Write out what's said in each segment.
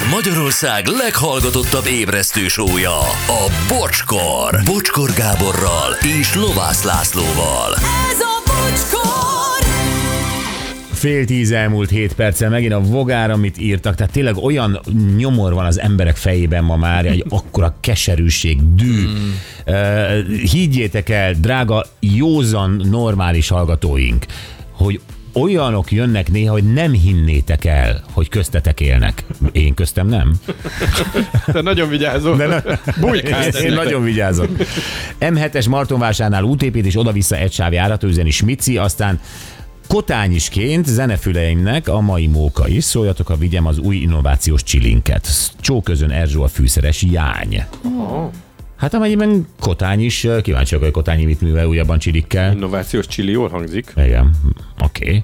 Ez Magyarország leghallgatottabb ébresztő sója, a Bocskor. Bocskor Gáborral és Lovász Lászlóval. Ez a bocskor! Fél tíz elmúlt hét perccel megint a vogár, amit írtak, tehát tényleg olyan nyomor van az emberek fejében ma már, egy akkora keserűség, dű. Mm. Higgyétek el, drága, józan, normális hallgatóink, hogy olyanok jönnek néha, hogy nem hinnétek el, hogy köztetek élnek. Én köztem nem. Te nagyon vigyázol. De ne, Bujkálsz. én, én nagyon vigyázok. M7-es Martonvásárnál útépítés, oda-vissza egy sáv járat, üzeni Smici, aztán Kotányisként zenefüleimnek a mai móka is. Szóljatok, ha vigyem az új innovációs csilinket. Csóközön Erzsó a fűszeres jány. Hát amennyiben Kotány is, kíváncsi vagyok, hogy Kotányi mit művel újabban csilikkel. Innovációs csili jól hangzik. Igen, oké. Okay.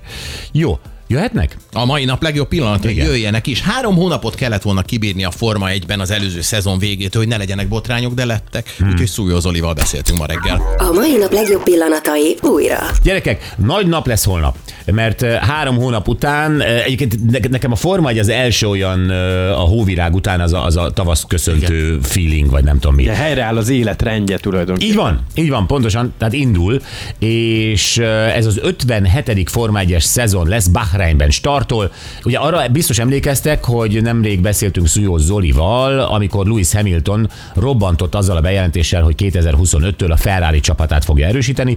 Jó, jöhetnek? A mai nap legjobb pillanat, hogy Igen. jöjjenek is. Három hónapot kellett volna kibírni a Forma 1-ben az előző szezon végétől, hogy ne legyenek botrányok, de lettek. Hmm. Úgyhogy Szújó Zolival beszéltünk ma reggel. A mai nap legjobb pillanatai újra. Gyerekek, nagy nap lesz holnap, mert három hónap után, egyébként ne- nekem a Forma egy az első olyan a hóvirág után az a, az a tavasz köszöntő Igen. feeling, vagy nem tudom mi. De helyreáll az életrendje tulajdonképpen. Így van, így van, pontosan, tehát indul, és ez az 57. Forma 1-es szezon lesz, Bahreinben startol. Ugye arra biztos emlékeztek, hogy nemrég beszéltünk Szújó Zolival, amikor Lewis Hamilton robbantott azzal a bejelentéssel, hogy 2025-től a Ferrari csapatát fogja erősíteni,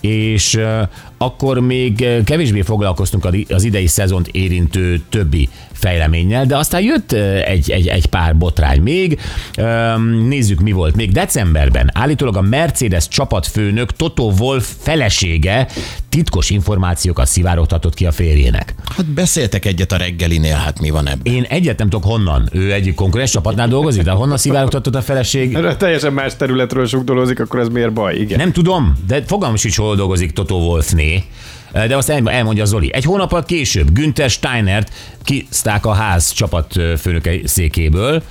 és akkor még eh, kevésbé foglalkoztunk az idei szezont érintő többi fejleménnyel, de aztán jött egy, egy, egy pár botrány még. Nézzük, mi volt. Még decemberben állítólag a Mercedes csapatfőnök Toto Wolff felesége titkos információkat szivárogtatott ki a férjének. Hát beszéltek egyet a reggelinél, hát mi van ebben? Én egyet nem tudok honnan. Ő egy konkurens csapatnál dolgozik, de honnan szivárogtatott a feleség? Ha teljesen más területről sugdolózik, akkor ez miért baj? Igen. Nem tudom, de fogalmam sincs, hol dolgozik Toto Wolfné. De azt el- elmondja Zoli. Egy hónappal később Günther Steinert kiszták a ház csapatfőnöke székéből,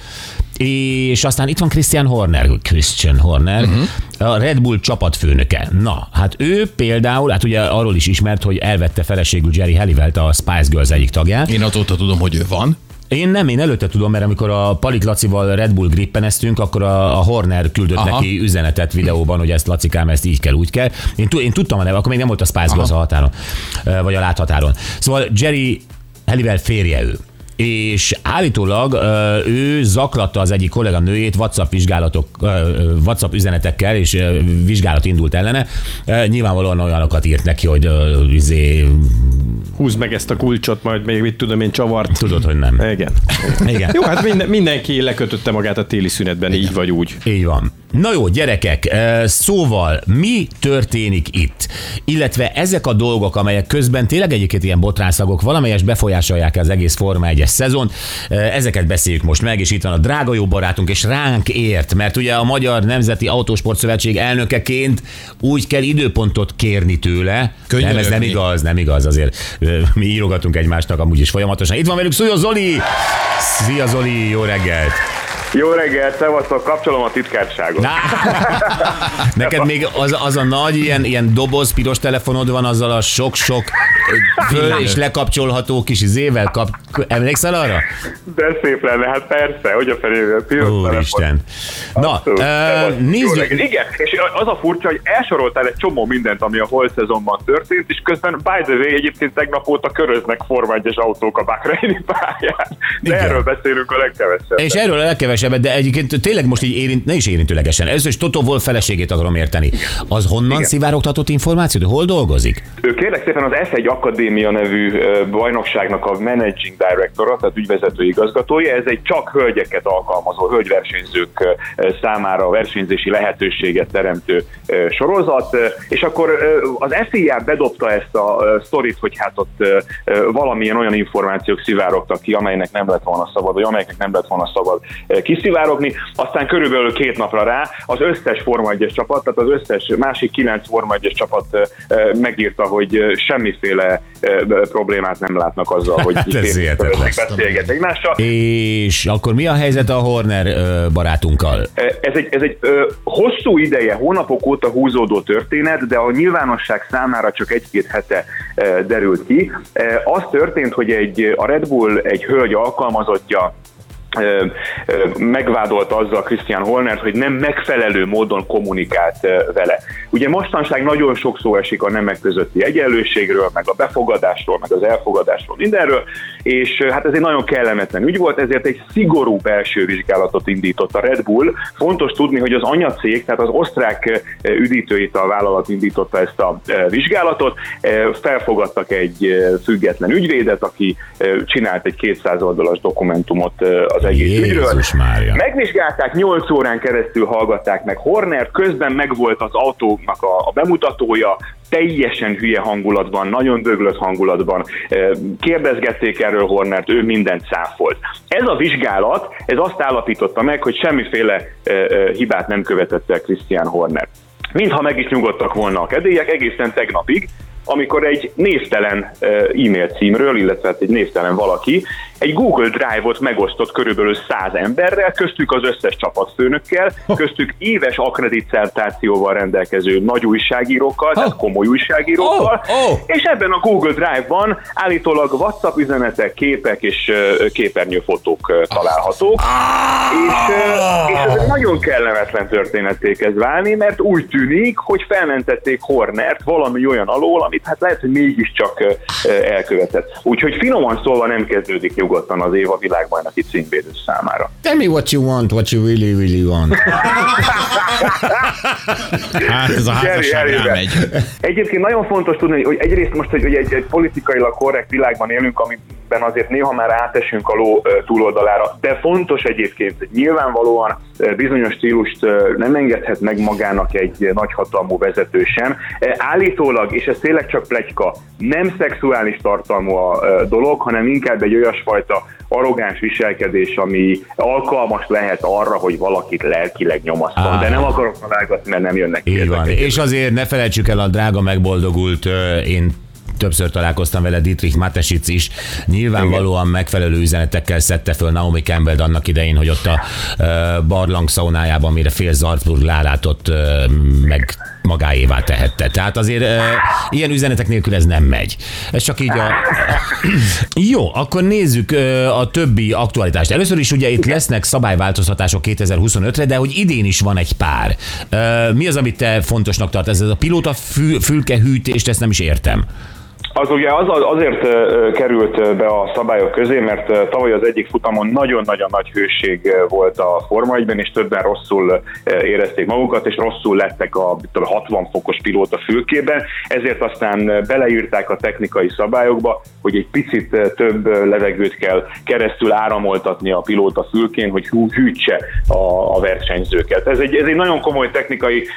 és aztán itt van Christian Horner, Christian Horner, uh-huh. a Red Bull csapatfőnöke. Na, hát ő például, hát ugye arról is ismert, hogy elvette feleségül Jerry Halliwell-t, a Spice Girls egyik tagját. Én azóta tudom, hogy ő van. Én nem, én előtte tudom, mert amikor a Palik Lacival Red Bull grippeneztünk, akkor a, a Horner küldött Aha. Neki üzenetet videóban, hogy ezt Lacikám, ezt így kell, úgy kell. Én, én tudtam a neve, akkor még nem volt a Spice Girls a határon, vagy a láthatáron. Szóval Jerry Halliwell férje ő és állítólag ő zaklatta az egyik kollega nőjét WhatsApp vizsgálatok, WhatsApp üzenetekkel, és vizsgálat indult ellene. Nyilvánvalóan olyanokat írt neki, hogy izé, Húzd meg ezt a kulcsot, majd még mit tudom én csavart. tudod, hogy nem. Igen. Igen. Jó, hát minden, mindenki lekötötte magát a téli szünetben, így vagy úgy. Így van. Na jó, gyerekek, eh, szóval mi történik itt? Illetve ezek a dolgok, amelyek közben tényleg egyébként ilyen botránszagok valamelyes befolyásolják az egész Forma 1-es szezon, eh, ezeket beszéljük most meg, és itt van a drága jó barátunk, és ránk ért, mert ugye a Magyar Nemzeti Autósport Szövetség elnökeként úgy kell időpontot kérni tőle. Nem, ez nem Könyörögni. igaz, nem igaz, azért eh, mi írogatunk egymásnak amúgy is folyamatosan. Itt van velük Szújó Zoli! Szia Zoli, jó reggelt! Jó reggelt, szevasztok, kapcsolom a titkárságot. Neked még az, az a nagy ilyen, ilyen doboz piros telefonod van azzal a sok-sok föl és lekapcsolható kis izével. Kap... Emlékszel arra? De szép lenne, hát persze, hogy a felével. piros telefon. Úristen. Na, Abszolút, jó nézzük. Igen, és az a furcsa, hogy elsoroltál egy csomó mindent, ami a holt szezonban történt, és közben by the way, egyébként tegnap óta köröznek Forma 1-es autók a Bahreini pályán. De Igen. erről beszélünk a legkevesebb. És erről a legkevesebbet, de egyébként tényleg most így érint, ne is érintőlegesen. Először is Toto Wolff feleségét akarom érteni. Az honnan Igen. szivárogtatott információt? Hol dolgozik? Ő kérlek szépen az F1 Akadémia nevű bajnokságnak a managing directora, tehát ügyvezető igazgatója. Ez egy csak hölgyeket alkalmazó, hölgyversenyzők számára versenyzési lehetőséget teremtő sorozat. És akkor az FIA bedobta ezt a sztorit, hogy hát ott valamilyen olyan információk szivárogtak ki, amelynek nem lett volna szabad, vagy amelyeknek nem lett volna szabad kiszivárogni. Aztán körülbelül két napra rá az összes Forma 1-es csapat, tehát az összes másik kilenc Forma 1-es csapat megírta, hogy semmiféle problémát nem látnak azzal, hogy Hát ez beszélget egymással. És akkor mi a helyzet a Horner barátunkkal? Ez egy, ez egy hosszú ideje, hónapok óta húzódó történet, de a nyilvánosság számára csak egy-két hete derült ki. Az történt, hogy egy, a Red Bull egy hölgy alkalmazottja megvádolta azzal Christian Hornert, hogy nem megfelelő módon kommunikált vele. Ugye mostanság nagyon sok szó esik a nemek közötti egyenlőségről, meg a befogadásról, meg az elfogadásról, mindenről, és hát ez egy nagyon kellemetlen ügy volt, ezért egy szigorú belső vizsgálatot indított a Red Bull. Fontos tudni, hogy az anyacég, tehát az osztrák ö, üdítőital vállalat indította ezt a vizsgálatot, felfogadtak egy független ügyvédet, aki csinált egy 200 oldalas dokumentumot ö, az egész Jézus ügyről. Mária. Megvizsgálták, 8 órán keresztül hallgatták meg Horner, közben megvolt az autónak a, a bemutatója, teljesen hülye hangulatban, nagyon döglött hangulatban. Kérdezgették erről Hornert, ő mindent száfolt. Ez a vizsgálat, ez azt állapította meg, hogy semmiféle hibát nem követett el Christian Horner. Mintha meg is nyugodtak volna a kedélyek egészen tegnapig, amikor egy névtelen e-mail címről, illetve hát egy névtelen valaki egy Google Drive-ot megosztott körülbelül 100 emberrel, köztük az összes csapatfőnökkel, köztük éves akkreditációval rendelkező nagy újságírókkal, tehát komoly újságírókkal, Oh, oh. és ebben a Google Drive-ban állítólag WhatsApp üzenetek, képek és képernyőfotók találhatók. És, ö, és ez egy nagyon kellemetlen történetté kezd válni, mert úgy tűnik, hogy felmentették Hornert valami olyan alól, amit hát lehet, hogy mégiscsak elkövetett. Úgyhogy finoman szólva nem kezdődik nyugodtan az év a világbajnoki címvédő számára. Tell me what you want, what you really, really want. Hát ez a házasság. Egyébként nagyon fontos tudni, hogy egyrészt most hogy egy, egy politikailag korrekt világban élünk, amiben azért néha már átesünk a ló túloldalára, de fontos egyébként, hogy nyilvánvalóan bizonyos stílust nem engedhet meg magának egy nagyhatalmú vezető sem. Állítólag, és ez tényleg csak pletyka, nem szexuális tartalmú a dolog, hanem inkább egy olyasfajta arrogáns viselkedés, ami alkalmas lehet arra, hogy valakit lelkileg nyomasztom. De nem akarok találgatni, mert nem jönnek Így van. És azért ne felejtsük el a drága megboldogult, én többször találkoztam vele, Dietrich Matesic is, nyilvánvalóan megfelelő üzenetekkel szedte föl Naomi Campbell annak idején, hogy ott a barlang szaunájában, mire fél Salzburg lálátott, ö, meg magáévá tehette. Tehát azért ö, ilyen üzenetek nélkül ez nem megy. Ez csak így a... Jó, akkor nézzük a többi aktualitást. Először is ugye itt lesznek szabályváltoztatások 2025-re, de hogy idén is van egy pár. Ö, Mi az, amit te fontosnak tartasz? Ez a pilóta fü- fülkehűtést, ezt nem is értem. Az ugye az, azért került be a szabályok közé, mert tavaly az egyik futamon nagyon-nagyon nagy hőség volt a Forma 1 és többen rosszul érezték magukat, és rosszul lettek a tudom, 60 fokos pilóta fülkében, ezért aztán beleírták a technikai szabályokba, hogy egy picit több levegőt kell keresztül áramoltatni a pilóta fülkén, hogy hű- hűtse a, versenyzőket. Ez egy, ez egy nagyon komoly technikai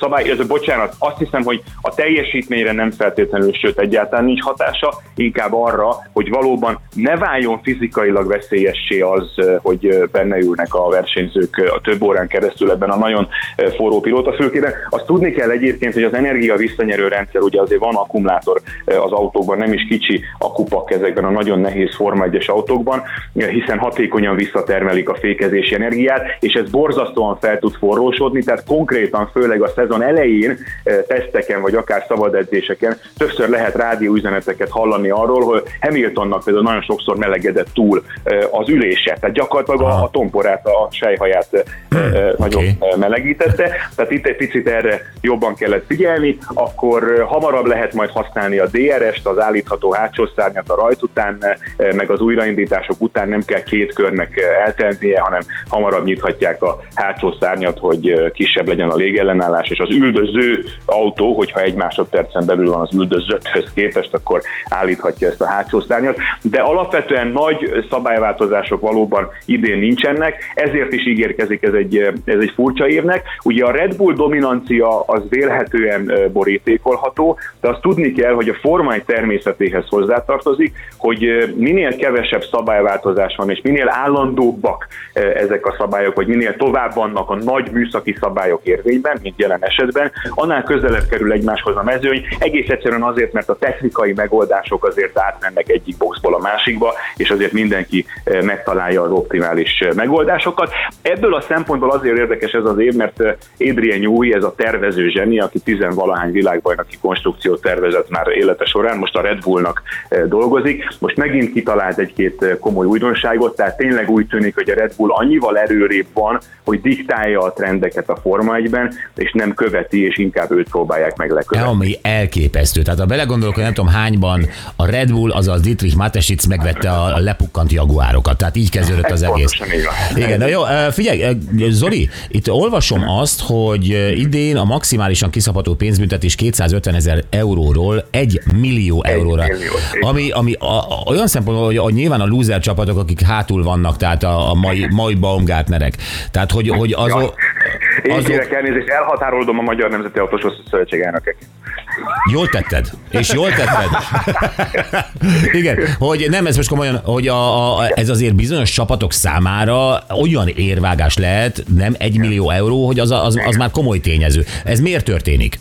szabály, ez bocsánat, azt hiszem, hogy a teljesítményre nem feltétlenül, sőt egyáltalán nincs hatása, inkább arra, hogy valóban ne váljon fizikailag veszélyessé az, hogy benne ülnek a versenyzők a több órán keresztül ebben a nagyon forró pilótafülkében. Azt tudni kell egyébként, hogy az energia visszanyerő rendszer, ugye azért van akkumulátor az autókban, nem is kicsi akupak ezekben a nagyon nehéz Forma 1 autókban, hiszen hatékonyan visszatermelik a fékezési energiát, és ez borzasztóan fel tud forrósodni, tehát konkrétan, főleg a szezon elején teszteken, vagy akár szabad edzéseken többször lehet rádió üzeneteket hallani arról, hogy Hamiltonnak például nagyon sokszor melegedett túl az ülése, tehát gyakorlatilag a, a tomporát, a sejhaját eh, nagyon melegítette, tehát itt egy picit erre jobban kellett figyelni, akkor hamarabb lehet majd használni a DRS-t, az állítható hátsó szárnyat a rajt után, meg az újraindítások után nem kell két körnek eltelnie, hanem hamarabb nyithatják a hátsó szárnyat, hogy kisebb legyen a légellenállás, és az üldöző autó, hogyha egy másodpercen belül van az üldözötthöz képest, akkor állíthatja ezt a hátsó szárnyat. De alapvetően nagy szabályváltozások valóban idén nincsenek, ezért is ígérkezik ez egy, ez egy furcsa évnek. Ugye a Red Bull dominancia az vélhetően borítékolható, de azt tudni kell, hogy a Forma 1 természetéhez hozzátartozik, hogy minél kevesebb szabályváltozás van, és minél állandóbbak ezek a szabályok, vagy minél tovább vannak a nagy műszaki szabályok érvényben, mint jelen esetben, annál közelebb kerül egymáshoz a mezőny, egész egyszerűen azért, mert a technikai megoldások azért átmennek egyik boxból a másikba, és azért mindenki eh, megtalálja az optimális eh, megoldásokat. Ebből a szempontból azért érdekes ez az év, mert eh, Adrian Newey, ez a tervező zseni, aki tizenvalahány világbajnoki konstrukciót tervezett már élete során, most a Red Bullnak dolgozik, most megint kitalált egy-két komoly újdonságot, tehát tényleg úgy tűnik, hogy a Red Bull annyival erőrébb van, hogy diktálja a trendeket a Forma 1-ben, és nem követi, és inkább őt próbálják meg lekövetni. Ami elképesztő. Tehát ha belegondolok, hogy nem tudom hányban a Red Bull, azaz Dietrich Matesic megvette a lepukkant jaguárokat. Tehát így kezdődött az egész. Igen, na jó, figyelj, Zoli, itt olvasom azt, hogy idén a maximálisan kiszabható pénzbüntetés 250 ezer euróról 1 millió euróra. Ami, ami a, a, olyan szempontból, hogy, hogy nyilván a loser csapatok, akik hátul vannak, tehát a, a mai, mai Baumgartnerek. Tehát, hogy, hogy azok, Én kérek elnézést, elhatárolódom a Magyar Nemzeti Autós Szövetség elnökeként. Jól tetted, és jól tetted. Igen, hogy nem, ez most komolyan, hogy a, a, ez azért bizonyos csapatok számára olyan érvágás lehet, nem egy millió euró, hogy az, az, az már komoly tényező. Ez miért történik?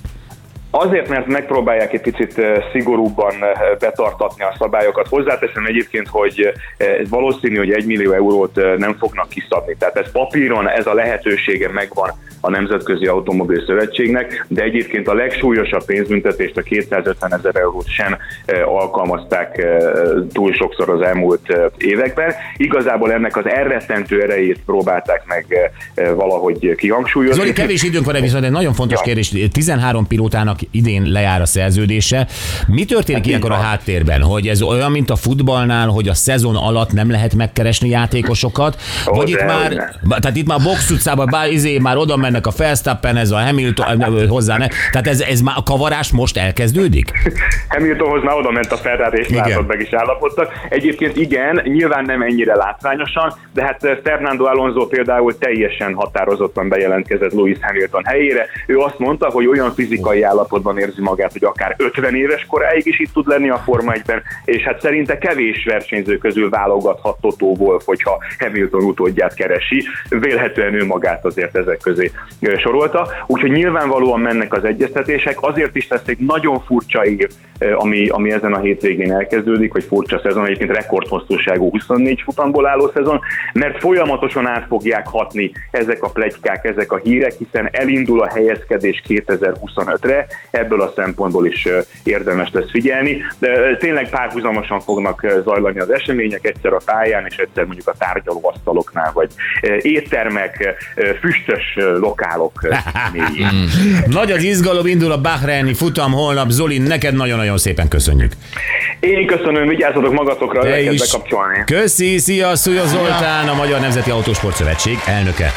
Azért, mert megpróbálják egy picit szigorúbban betartatni a szabályokat. Hozzáteszem egyébként, hogy ez valószínű, hogy egy millió eurót nem fognak kiszabni. Tehát ez papíron, ez a lehetősége megvan a Nemzetközi Automobil Szövetségnek, de egyébként a legsúlyosabb pénzbüntetést, a 250 ezer eurót sem alkalmazták túl sokszor az elmúlt években. Igazából ennek az elrettentő erejét próbálták meg valahogy kihangsúlyozni. Zoli, kevés időnk van, viszont egy nagyon fontos Ja. kérdés. 13 pilótának idén lejár a szerződése. Mi történik Hát ilyenkor a háttérben? Hogy ez olyan, mint a futballnál, hogy a szezon alatt nem lehet megkeresni játékosokat? Ó, Vagy itt már, hogyne. tehát itt már box utcában, bár izé, már oda mennek a Verstappen, ez a Hamilton hozzá, ne? Tehát ez, ez már a kavarás most elkezdődik? Hamiltonhoz már oda ment a Ferrari, és látod, meg is állapodtak. Egyébként igen, nyilván nem ennyire látványosan, de hát eh, Fernando Alonso például teljesen határozottan bejelentkezett Lewis Hamilton helyére. Ő azt mondta, hogy olyan fizikai állapotban érzi magát, hogy akár 50 éves koráig is itt tud lenni a Forma 1-ben, és hát szerinte kevés versenyző közül válogathat Toto Wolff, hogyha Hamilton utódját keresi. Vélhetően ő magát azért ezek közé sorolta. Úgyhogy nyilvánvalóan mennek az egyeztetések, azért is lesz egy nagyon furcsa év, ami, ami ezen a hétvégén elkezdődik, vagy furcsa szezon, egyébként rekordhosszúságú 24 futamból álló szezon, mert folyamatosan át fogják hatni ezek a plegykák, ezek a hírek, hiszen elindul a helyezkedés 2025-re, ebből a szempontból is érdemes lesz figyelni, de tényleg párhuzamosan fognak zajlani az események, egyszer a pályán, és egyszer mondjuk a tárgyalóasztaloknál, vagy éttermek, füstös lokálok mélyén. Nagy az izgalom, indul a Bahreini futam holnap. Zoli, neked nagyon-nagyon szépen köszönjük. Én köszönöm, vigyázzatok magatokra, Te lehet is. bekapcsolni. Köszi, szia, Szúja Zoltán, a Magyar Nemzeti Autósport Szövetség elnöke.